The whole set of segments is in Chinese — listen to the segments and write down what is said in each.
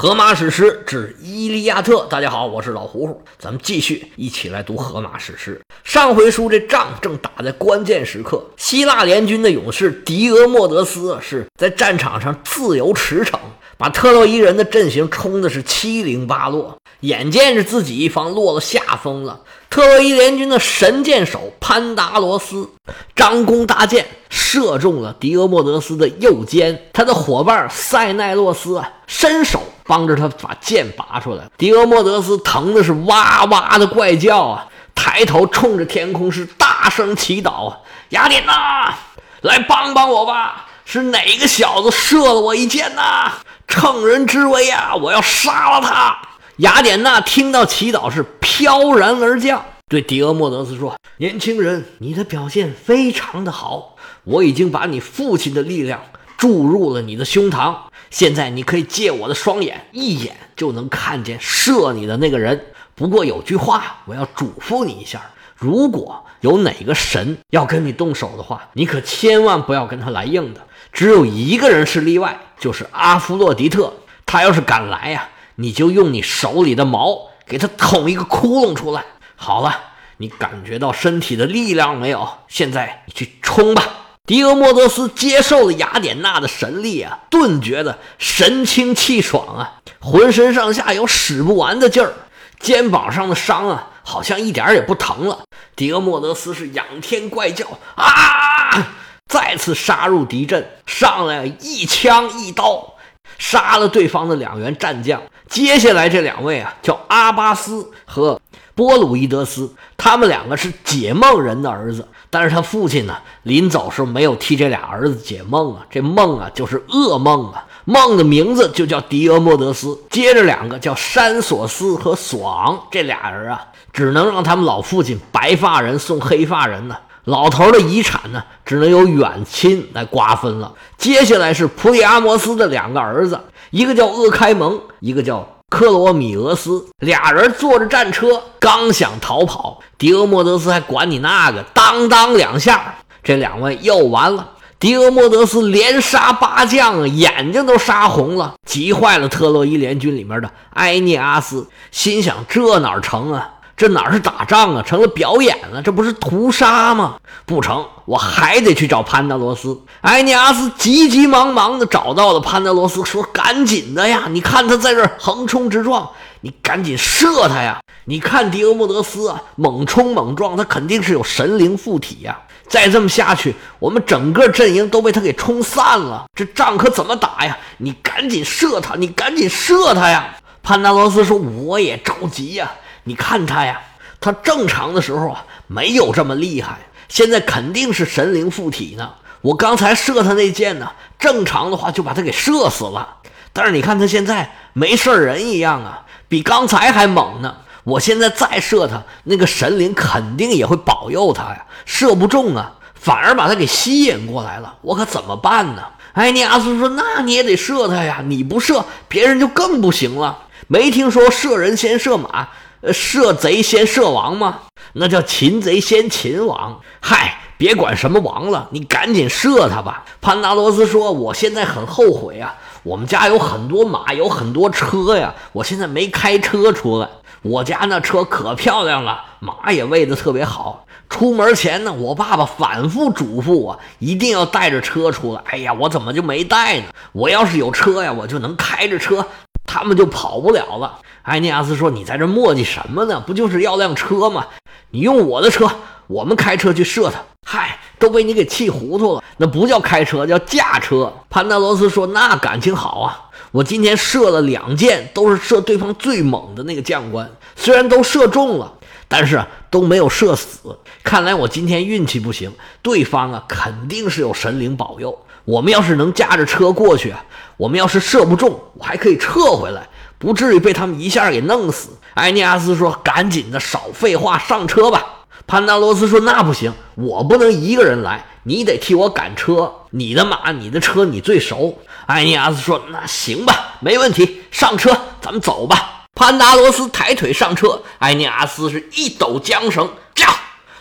荷马史诗之《伊利亚特》，大家好，我是老胡胡，咱们继续一起来读荷马史诗。上回书这仗正打在关键时刻，希腊联军的勇士狄俄莫德斯是在战场上自由驰骋，把特洛伊人的阵型冲的是七零八落，眼见着自己一方落了下风了。特洛伊联军的神箭手潘达罗斯张弓搭箭，射中了狄俄莫德斯的右肩，他的伙伴塞奈洛斯啊，伸手。帮着他把剑拔出来，狄俄莫德斯疼的是哇哇的怪叫啊！抬头冲着天空是大声祈祷啊！雅典娜，来帮帮我吧！是哪个小子射了我一箭呐？乘人之危啊！我要杀了他！雅典娜听到祈祷是飘然而降，对狄俄莫德斯说：“年轻人，你的表现非常的好，我已经把你父亲的力量注入了你的胸膛。”现在你可以借我的双眼，一眼就能看见射你的那个人。不过有句话我要嘱咐你一下：如果有哪个神要跟你动手的话，你可千万不要跟他来硬的。只有一个人是例外，就是阿弗洛狄特。他要是敢来呀，你就用你手里的矛给他捅一个窟窿出来。好了，你感觉到身体的力量没有？现在你去冲吧。狄俄莫德斯接受了雅典娜的神力啊，顿觉得神清气爽啊，浑身上下有使不完的劲儿，肩膀上的伤啊，好像一点也不疼了。狄俄莫德斯是仰天怪叫啊，再次杀入敌阵，上来一枪一刀，杀了对方的两员战将。接下来这两位啊，叫阿巴斯和波鲁伊德斯，他们两个是解梦人的儿子。但是他父亲呢，临走时没有替这俩儿子解梦啊，这梦啊就是噩梦啊，梦的名字就叫狄俄莫德斯。接着两个叫山索斯和索昂，这俩人啊，只能让他们老父亲白发人送黑发人呢，老头的遗产呢，只能由远亲来瓜分了。接下来是普里阿摩斯的两个儿子，一个叫厄开蒙，一个叫。克罗米俄斯俩人坐着战车，刚想逃跑，狄俄莫德斯还管你那个，当当两下，这两位又完了。狄俄莫德斯连杀八将，眼睛都杀红了，急坏了特洛伊联军里面的埃涅阿斯，心想这哪成啊？这哪是打仗啊，成了表演了？这不是屠杀吗？不成，我还得去找潘达罗斯。埃尼阿斯急急忙忙地找到了潘达罗斯，说：“赶紧的呀！你看他在这横冲直撞，你赶紧射他呀！你看狄俄莫德斯啊，猛冲猛撞，他肯定是有神灵附体呀！再这么下去，我们整个阵营都被他给冲散了，这仗可怎么打呀？你赶紧射他，你赶紧射他呀！”潘达罗斯说：“我也着急呀。”你看他呀，他正常的时候啊没有这么厉害，现在肯定是神灵附体呢。我刚才射他那箭呢，正常的话就把他给射死了。但是你看他现在没事人一样啊，比刚才还猛呢。我现在再射他，那个神灵肯定也会保佑他呀，射不中啊，反而把他给吸引过来了。我可怎么办呢？埃尼阿斯说：“那你也得射他呀，你不射，别人就更不行了。没听说射人先射马。”呃，射贼先射王吗？那叫擒贼先擒王。嗨，别管什么王了，你赶紧射他吧。潘达罗斯说：“我现在很后悔啊，我们家有很多马，有很多车呀，我现在没开车出来。我家那车可漂亮了，马也喂得特别好。出门前呢，我爸爸反复嘱咐我，一定要带着车出来。哎呀，我怎么就没带呢？我要是有车呀，我就能开着车。”他们就跑不了了。埃尼阿斯说：“你在这磨叽什么呢？不就是要辆车吗？你用我的车，我们开车去射他。”嗨，都被你给气糊涂了。那不叫开车，叫驾车。潘达罗斯说：“那感情好啊！我今天射了两箭，都是射对方最猛的那个将官，虽然都射中了，但是都没有射死。看来我今天运气不行。对方啊，肯定是有神灵保佑。我们要是能驾着车过去。”我们要是射不中，我还可以撤回来，不至于被他们一下给弄死。埃尼阿斯说：“赶紧的，少废话，上车吧。”潘达罗斯说：“那不行，我不能一个人来，你得替我赶车。你的马，你的车，你最熟。”埃尼阿斯说：“那行吧，没问题，上车，咱们走吧。”潘达罗斯抬腿上车，埃尼阿斯是一抖缰绳，驾，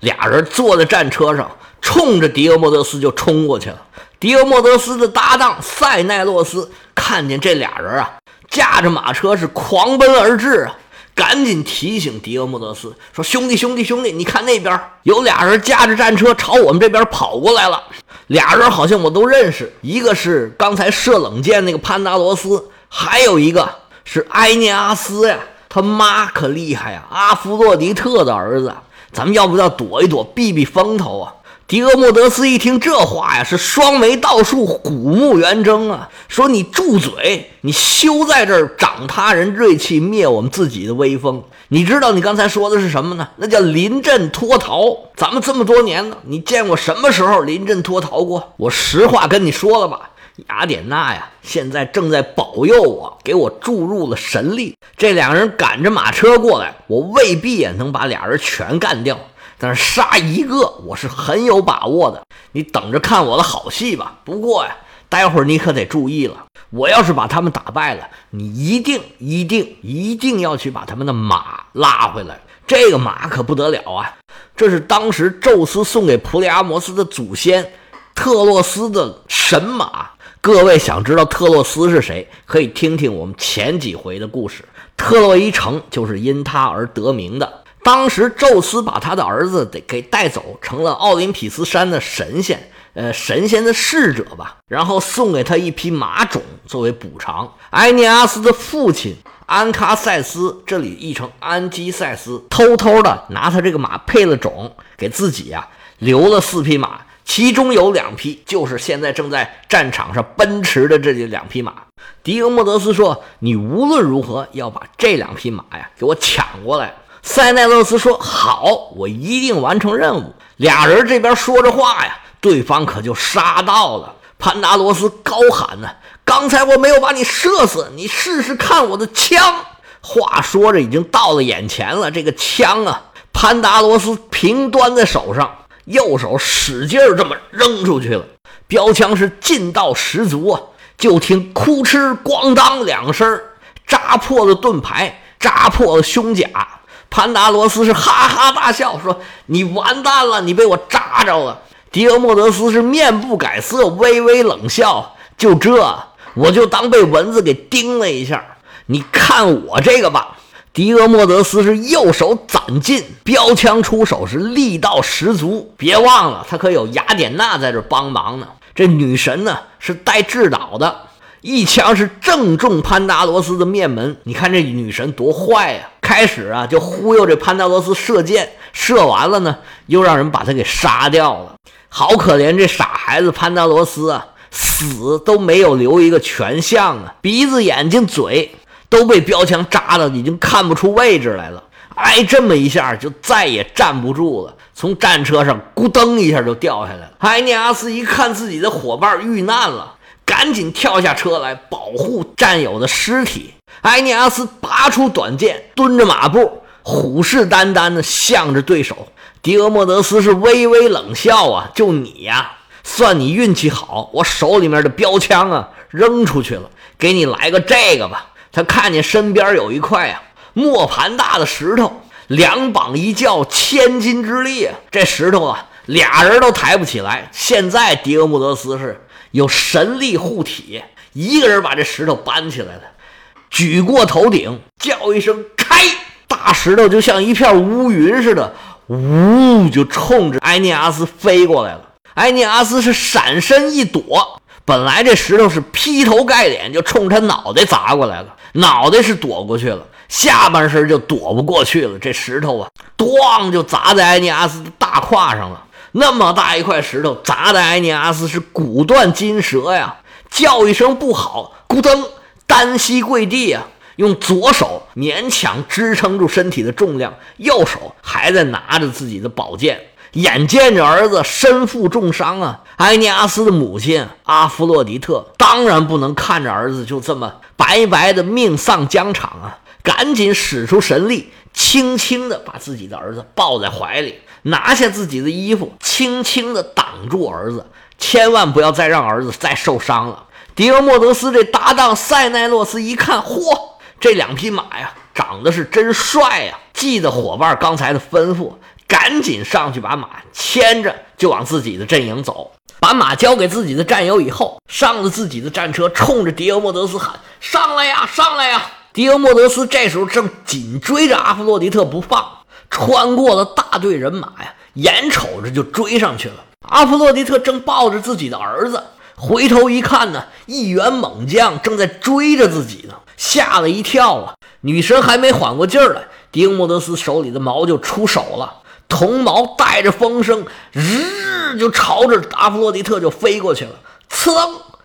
俩人坐在战车上，冲着狄俄莫德斯就冲过去了。迪俄莫德斯的搭档塞奈洛斯看见这俩人啊，驾着马车是狂奔而至啊！赶紧提醒迪俄莫德斯说：“兄弟，兄弟，兄弟，你看那边有俩人驾着战车朝我们这边跑过来了。俩人好像我都认识，一个是刚才射冷箭那个潘达罗斯，还有一个是埃涅阿斯呀。他妈可厉害呀，阿弗洛狄特的儿子。咱们要不要躲一躲，避避风头啊？”狄俄莫德斯一听这话呀，是双眉倒竖，虎目圆睁啊，说：“你住嘴！你休在这儿长他人锐气，灭我们自己的威风。你知道你刚才说的是什么呢？那叫临阵脱逃。咱们这么多年了，你见过什么时候临阵脱逃过？我实话跟你说了吧，雅典娜呀，现在正在保佑我，给我注入了神力。这两人赶着马车过来，我未必也能把俩人全干掉。”但是杀一个我是很有把握的，你等着看我的好戏吧。不过呀，待会儿你可得注意了，我要是把他们打败了，你一定一定一定要去把他们的马拉回来。这个马可不得了啊，这是当时宙斯送给普里阿摩斯的祖先特洛斯的神马。各位想知道特洛斯是谁，可以听听我们前几回的故事。特洛伊城就是因他而得名的。当时宙斯把他的儿子得给带走，成了奥林匹斯山的神仙，呃，神仙的侍者吧。然后送给他一匹马种作为补偿。埃涅阿斯的父亲安卡塞斯，这里译成安基塞斯，偷偷的拿他这个马配了种，给自己呀留了四匹马，其中有两匹就是现在正在战场上奔驰的这两匹马。狄俄莫德斯说：“你无论如何要把这两匹马呀给我抢过来。”塞奈勒斯说：“好，我一定完成任务。”俩人这边说着话呀，对方可就杀到了。潘达罗斯高喊呢：“刚才我没有把你射死，你试试看我的枪。”话说着，已经到了眼前了。这个枪啊，潘达罗斯平端在手上，右手使劲儿这么扔出去了，标枪是劲道十足啊！就听“哭哧咣当”两声，扎破了盾牌，扎破了胸甲。潘达罗斯是哈哈大笑，说：“你完蛋了，你被我扎着了。”狄俄莫德斯是面不改色，微微冷笑：“就这，我就当被蚊子给叮了一下。你看我这个吧。”狄俄莫德斯是右手攒劲，标枪出手是力道十足。别忘了，他可有雅典娜在这帮忙呢。这女神呢是带制导的。一枪是正中潘达罗斯的面门，你看这女神多坏呀！开始啊就忽悠这潘达罗斯射箭，射完了呢又让人把他给杀掉了。好可怜这傻孩子潘达罗斯啊，死都没有留一个全相啊，鼻子、眼睛、嘴都被标枪扎的已经看不出位置来了。挨这么一下就再也站不住了，从战车上咕噔一下就掉下来了。埃涅阿斯一看自己的伙伴遇难了。赶紧跳下车来保护战友的尸体。埃涅阿斯拔出短剑，蹲着马步，虎视眈眈地向着对手。狄俄莫德斯是微微冷笑啊，就你呀，算你运气好，我手里面的标枪啊扔出去了，给你来个这个吧。他看见身边有一块啊磨盘大的石头，两膀一叫，千斤之力啊，这石头啊俩人都抬不起来。现在狄俄莫德斯是。有神力护体，一个人把这石头搬起来了，举过头顶，叫一声“开”，大石头就像一片乌云似的，呜，就冲着埃涅阿斯飞过来了。埃涅阿斯是闪身一躲，本来这石头是劈头盖脸就冲他脑袋砸过来了，脑袋是躲过去了，下半身就躲不过去了。这石头啊，咣就砸在埃涅阿斯的大胯上了。那么大一块石头砸的埃涅阿斯是骨断筋折呀，叫一声不好，咕噔，单膝跪地呀，用左手勉强支撑住身体的重量，右手还在拿着自己的宝剑，眼见着儿子身负重伤啊，埃涅阿斯的母亲阿弗洛狄特当然不能看着儿子就这么白白的命丧疆场啊，赶紧使出神力，轻轻的把自己的儿子抱在怀里。拿下自己的衣服，轻轻地挡住儿子，千万不要再让儿子再受伤了。狄俄莫德斯这搭档塞奈洛斯一看，嚯，这两匹马呀，长得是真帅呀！记得伙伴刚才的吩咐，赶紧上去把马牵着，就往自己的阵营走。把马交给自己的战友以后，上了自己的战车，冲着迪俄莫德斯喊：“上来呀，上来呀！”迪俄莫德斯这时候正紧追着阿弗洛狄特不放，穿过了大队人马呀，眼瞅着就追上去了。阿弗洛狄特正抱着自己的儿子，回头一看呢，一员猛将正在追着自己呢，吓了一跳啊！女神还没缓过劲儿来，迪俄莫德斯手里的矛就出手了，铜矛带着风声，日就朝着阿弗洛狄特就飞过去了，刺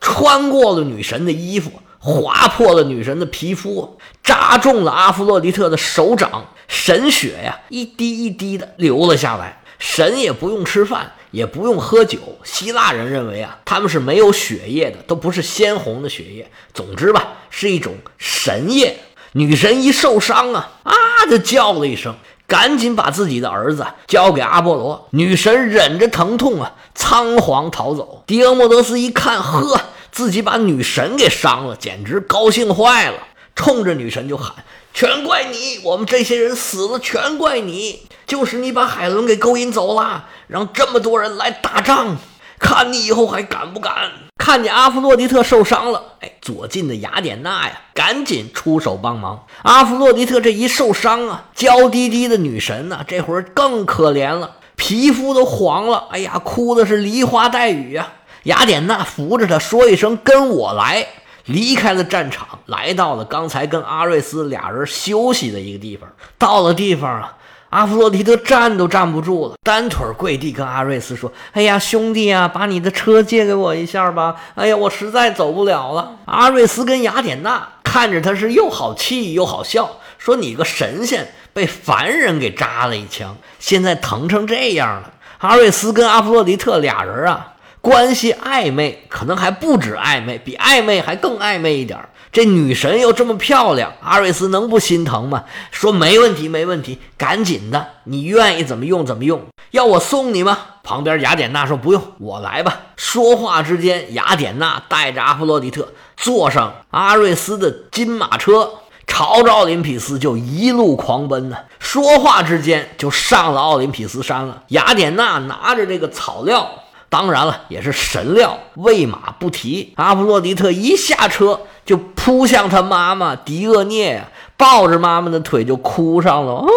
穿过了女神的衣服，划破了女神的皮肤，扎中了阿弗洛狄特的手掌，神血呀，一滴一滴的流了下来。神也不用吃饭，也不用喝酒。希腊人认为啊，他们是没有血液的，都不是鲜红的血液。总之吧，是一种神液。女神一受伤啊啊，就叫了一声，赶紧把自己的儿子交给阿波罗。女神忍着疼痛啊，仓皇逃走。狄俄莫德斯一看，呵，自己把女神给伤了，简直高兴坏了，冲着女神就喊。全怪你！我们这些人死了，全怪你！就是你把海伦给勾引走了，让这么多人来打仗，看你以后还敢不敢！看见阿弗洛狄特受伤了，哎，左近的雅典娜呀，赶紧出手帮忙。阿弗洛狄特这一受伤啊，娇滴滴的女神呢，这会儿更可怜了，皮肤都黄了，哎呀，哭的是梨花带雨啊！雅典娜扶着他说一声：“跟我来。”离开了战场，来到了刚才跟阿瑞斯俩人休息的一个地方。到了地方啊，阿弗洛狄特站都站不住了，单腿跪地跟阿瑞斯说：“哎呀，兄弟啊，把你的车借给我一下吧！哎呀，我实在走不了了。”阿瑞斯跟雅典娜看着他是又好气又好笑，说：“你个神仙被凡人给扎了一枪，现在疼成这样了。”阿瑞斯跟阿弗洛狄特俩人啊。关系暧昧，可能还不止暧昧，比暧昧还更暧昧一点。这女神又这么漂亮，阿瑞斯能不心疼吗？说没问题，没问题，赶紧的，你愿意怎么用怎么用。要我送你吗？旁边雅典娜说不用，我来吧。说话之间，雅典娜带着阿弗洛狄特坐上阿瑞斯的金马车，朝着奥林匹斯就一路狂奔呢。说话之间就上了奥林匹斯山了。雅典娜拿着这个草料。当然了，也是神料，喂马不提。阿弗洛狄特一下车就扑向他妈妈狄厄涅，抱着妈妈的腿就哭上了。啊，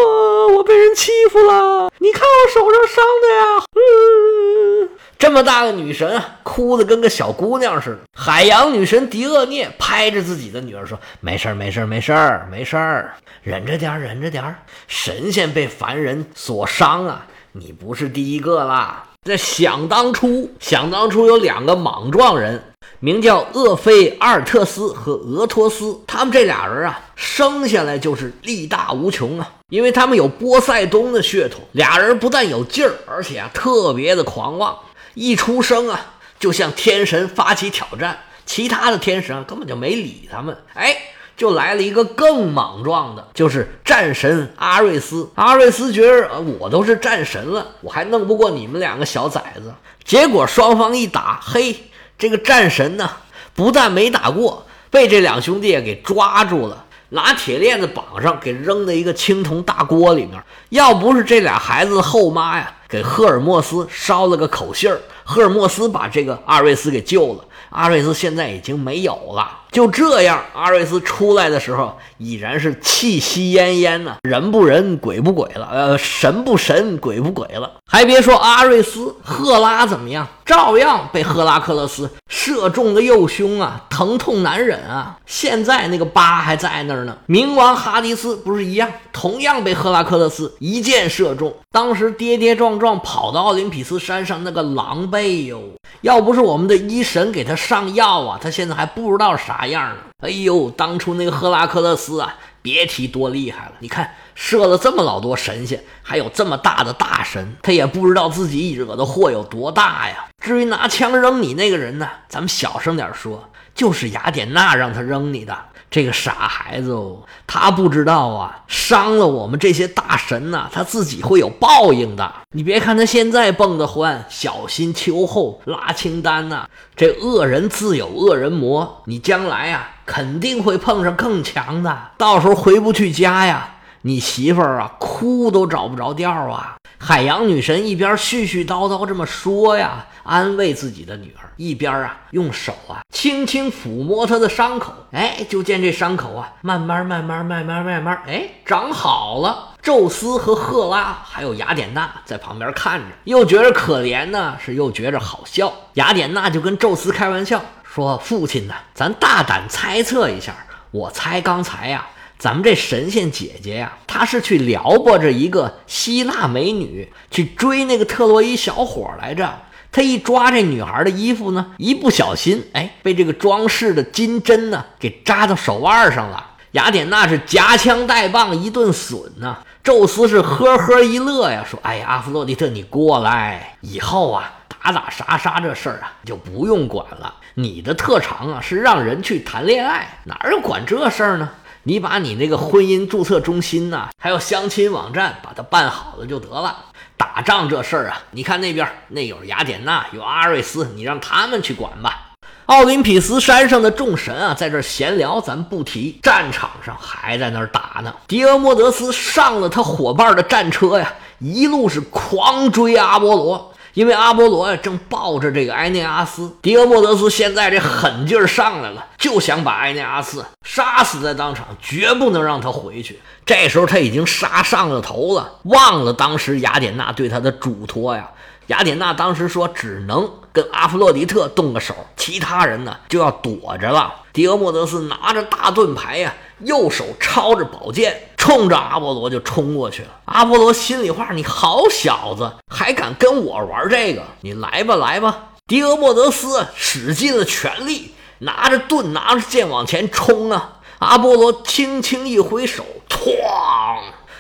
我被人欺负了！你看我手上伤的呀！嗯，这么大个女神啊，哭的跟个小姑娘似的。海洋女神狄厄涅拍着自己的女儿说：“没事儿，没事儿，没事儿，没事儿，忍着点儿，忍着点儿。神仙被凡人所伤啊，你不是第一个啦。”这想当初，想当初有两个莽撞人，名叫厄菲阿尔特斯和俄托斯。他们这俩人啊，生下来就是力大无穷啊，因为他们有波塞冬的血统。俩人不但有劲儿，而且啊特别的狂妄。一出生啊，就向天神发起挑战，其他的天神啊根本就没理他们。哎。就来了一个更莽撞的，就是战神阿瑞斯。阿瑞斯觉得我都是战神了，我还弄不过你们两个小崽子。结果双方一打，嘿，这个战神呢，不但没打过，被这两兄弟给抓住了，拿铁链子绑上，给扔在一个青铜大锅里面。要不是这俩孩子的后妈呀，给赫尔墨斯捎了个口信儿，赫尔墨斯把这个阿瑞斯给救了。阿瑞斯现在已经没有了。就这样，阿瑞斯出来的时候已然是气息奄奄呢，人不人，鬼不鬼了，呃，神不神，鬼不鬼了。还别说阿瑞斯，赫拉怎么样？照样被赫拉克勒斯射中了右胸啊，疼痛难忍啊。现在那个疤还在那儿呢。冥王哈迪斯不是一样，同样被赫拉克勒斯一箭射中，当时跌跌撞撞跑到奥林匹斯山上，那个狼狈哟。要不是我们的医神给他上药啊，他现在还不知道啥样呢。哎呦，当初那个赫拉克勒斯啊，别提多厉害了。你看，射了这么老多神仙，还有这么大的大神，他也不知道自己惹的祸有多大呀。至于拿枪扔你那个人呢，咱们小声点说，就是雅典娜让他扔你的。这个傻孩子哦，他不知道啊，伤了我们这些大神呐，他自己会有报应的。你别看他现在蹦得欢，小心秋后拉清单呐。这恶人自有恶人磨，你将来啊，肯定会碰上更强的，到时候回不去家呀，你媳妇儿啊，哭都找不着调啊。海洋女神一边絮絮叨叨这么说呀，安慰自己的女儿，一边啊用手啊轻轻抚摸她的伤口。哎，就见这伤口啊，慢慢慢慢慢慢慢慢，哎，长好了。宙斯和赫拉还有雅典娜在旁边看着，又觉着可怜呢，是又觉着好笑。雅典娜就跟宙斯开玩笑说：“父亲呢，咱大胆猜测一下，我猜刚才呀。”咱们这神仙姐姐呀，她是去撩拨着一个希腊美女去追那个特洛伊小伙来着。她一抓这女孩的衣服呢，一不小心，哎，被这个装饰的金针呢给扎到手腕上了。雅典娜是夹枪带棒一顿损呢，宙斯是呵呵一乐呀，说：“哎呀，阿弗洛狄特，你过来，以后啊，打打杀杀这事儿啊，就不用管了。你的特长啊，是让人去谈恋爱，哪有管这事儿呢？”你把你那个婚姻注册中心呐，还有相亲网站，把它办好了就得了。打仗这事儿啊，你看那边那有雅典娜，有阿瑞斯，你让他们去管吧。奥林匹斯山上的众神啊，在这闲聊，咱不提。战场上还在那儿打呢。狄俄莫德斯上了他伙伴的战车呀，一路是狂追阿波罗。因为阿波罗呀正抱着这个埃涅阿斯，狄俄莫德斯现在这狠劲儿上来了，就想把埃涅阿斯杀死在当场，绝不能让他回去。这时候他已经杀上了头了，忘了当时雅典娜对他的嘱托呀。雅典娜当时说只能跟阿弗洛狄特动个手，其他人呢就要躲着了。狄俄莫德斯拿着大盾牌呀，右手抄着宝剑。冲着阿波罗就冲过去了。阿波罗心里话：“你好小子，还敢跟我玩这个？你来吧，来吧！”狄俄莫德斯使尽了全力，拿着盾，拿着剑往前冲啊！阿波罗轻轻一挥手，哐，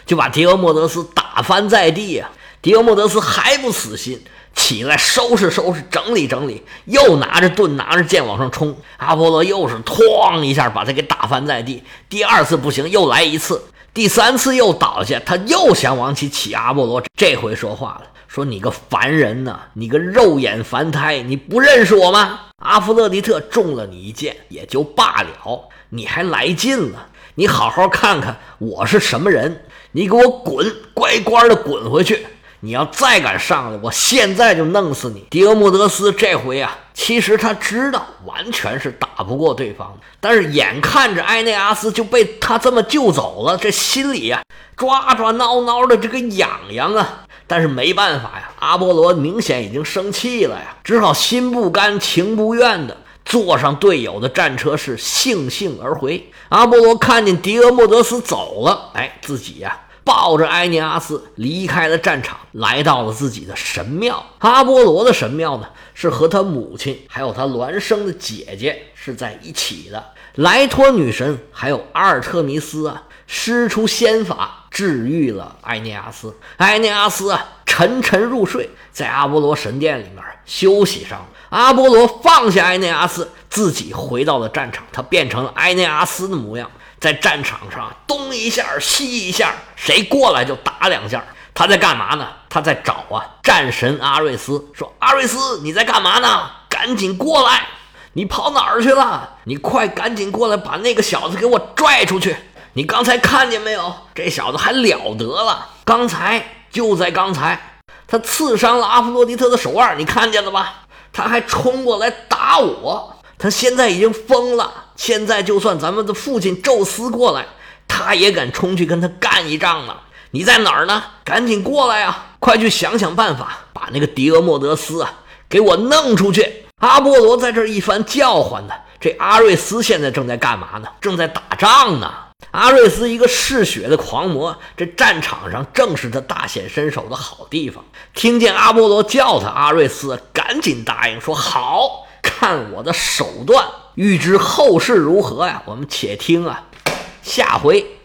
就把狄俄莫德斯打翻在地啊！狄俄莫德斯还不死心。起来，收拾收拾，整理整理，又拿着盾，拿着剑往上冲。阿波罗又是哐一下把他给打翻在地。第二次不行，又来一次。第三次又倒下，他又想往起起。阿波罗这回说话了，说：“你个凡人呐，你个肉眼凡胎，你不认识我吗？阿弗勒狄特中了你一箭也就罢了，你还来劲了。你好好看看我是什么人，你给我滚，乖乖的滚回去。”你要再敢上来，我现在就弄死你！狄俄莫德斯这回啊，其实他知道完全是打不过对方的，但是眼看着埃内阿斯就被他这么救走了，这心里呀抓抓挠挠的这个痒痒啊！但是没办法呀，阿波罗明显已经生气了呀，只好心不甘情不愿的坐上队友的战车，是悻悻而回。阿波罗看见狄俄莫德斯走了，哎，自己呀。抱着埃尼阿斯离开了战场，来到了自己的神庙。阿波罗的神庙呢，是和他母亲还有他孪生的姐姐是在一起的。莱托女神还有阿尔特弥斯啊，施出仙法治愈了埃涅阿斯。埃涅阿斯啊，沉沉入睡，在阿波罗神殿里面休息上了。阿波罗放下埃涅阿斯，自己回到了战场，他变成了埃涅阿斯的模样。在战场上东一下西一下，谁过来就打两下。他在干嘛呢？他在找啊战神阿瑞斯，说：“阿瑞斯，你在干嘛呢？赶紧过来！你跑哪儿去了？你快赶紧过来，把那个小子给我拽出去！你刚才看见没有？这小子还了得了！刚才就在刚才，他刺伤了阿弗洛狄特的手腕，你看见了吧？他还冲过来打我。”他现在已经疯了，现在就算咱们的父亲宙斯过来，他也敢冲去跟他干一仗呢。你在哪儿呢？赶紧过来啊！快去想想办法，把那个狄俄莫德斯啊给我弄出去。阿波罗在这一番叫唤呢。这阿瑞斯现在正在干嘛呢？正在打仗呢。阿瑞斯一个嗜血的狂魔，这战场上正是他大显身手的好地方。听见阿波罗叫他，阿瑞斯赶紧答应说好。看我的手段，欲知后事如何呀？我们且听啊，下回。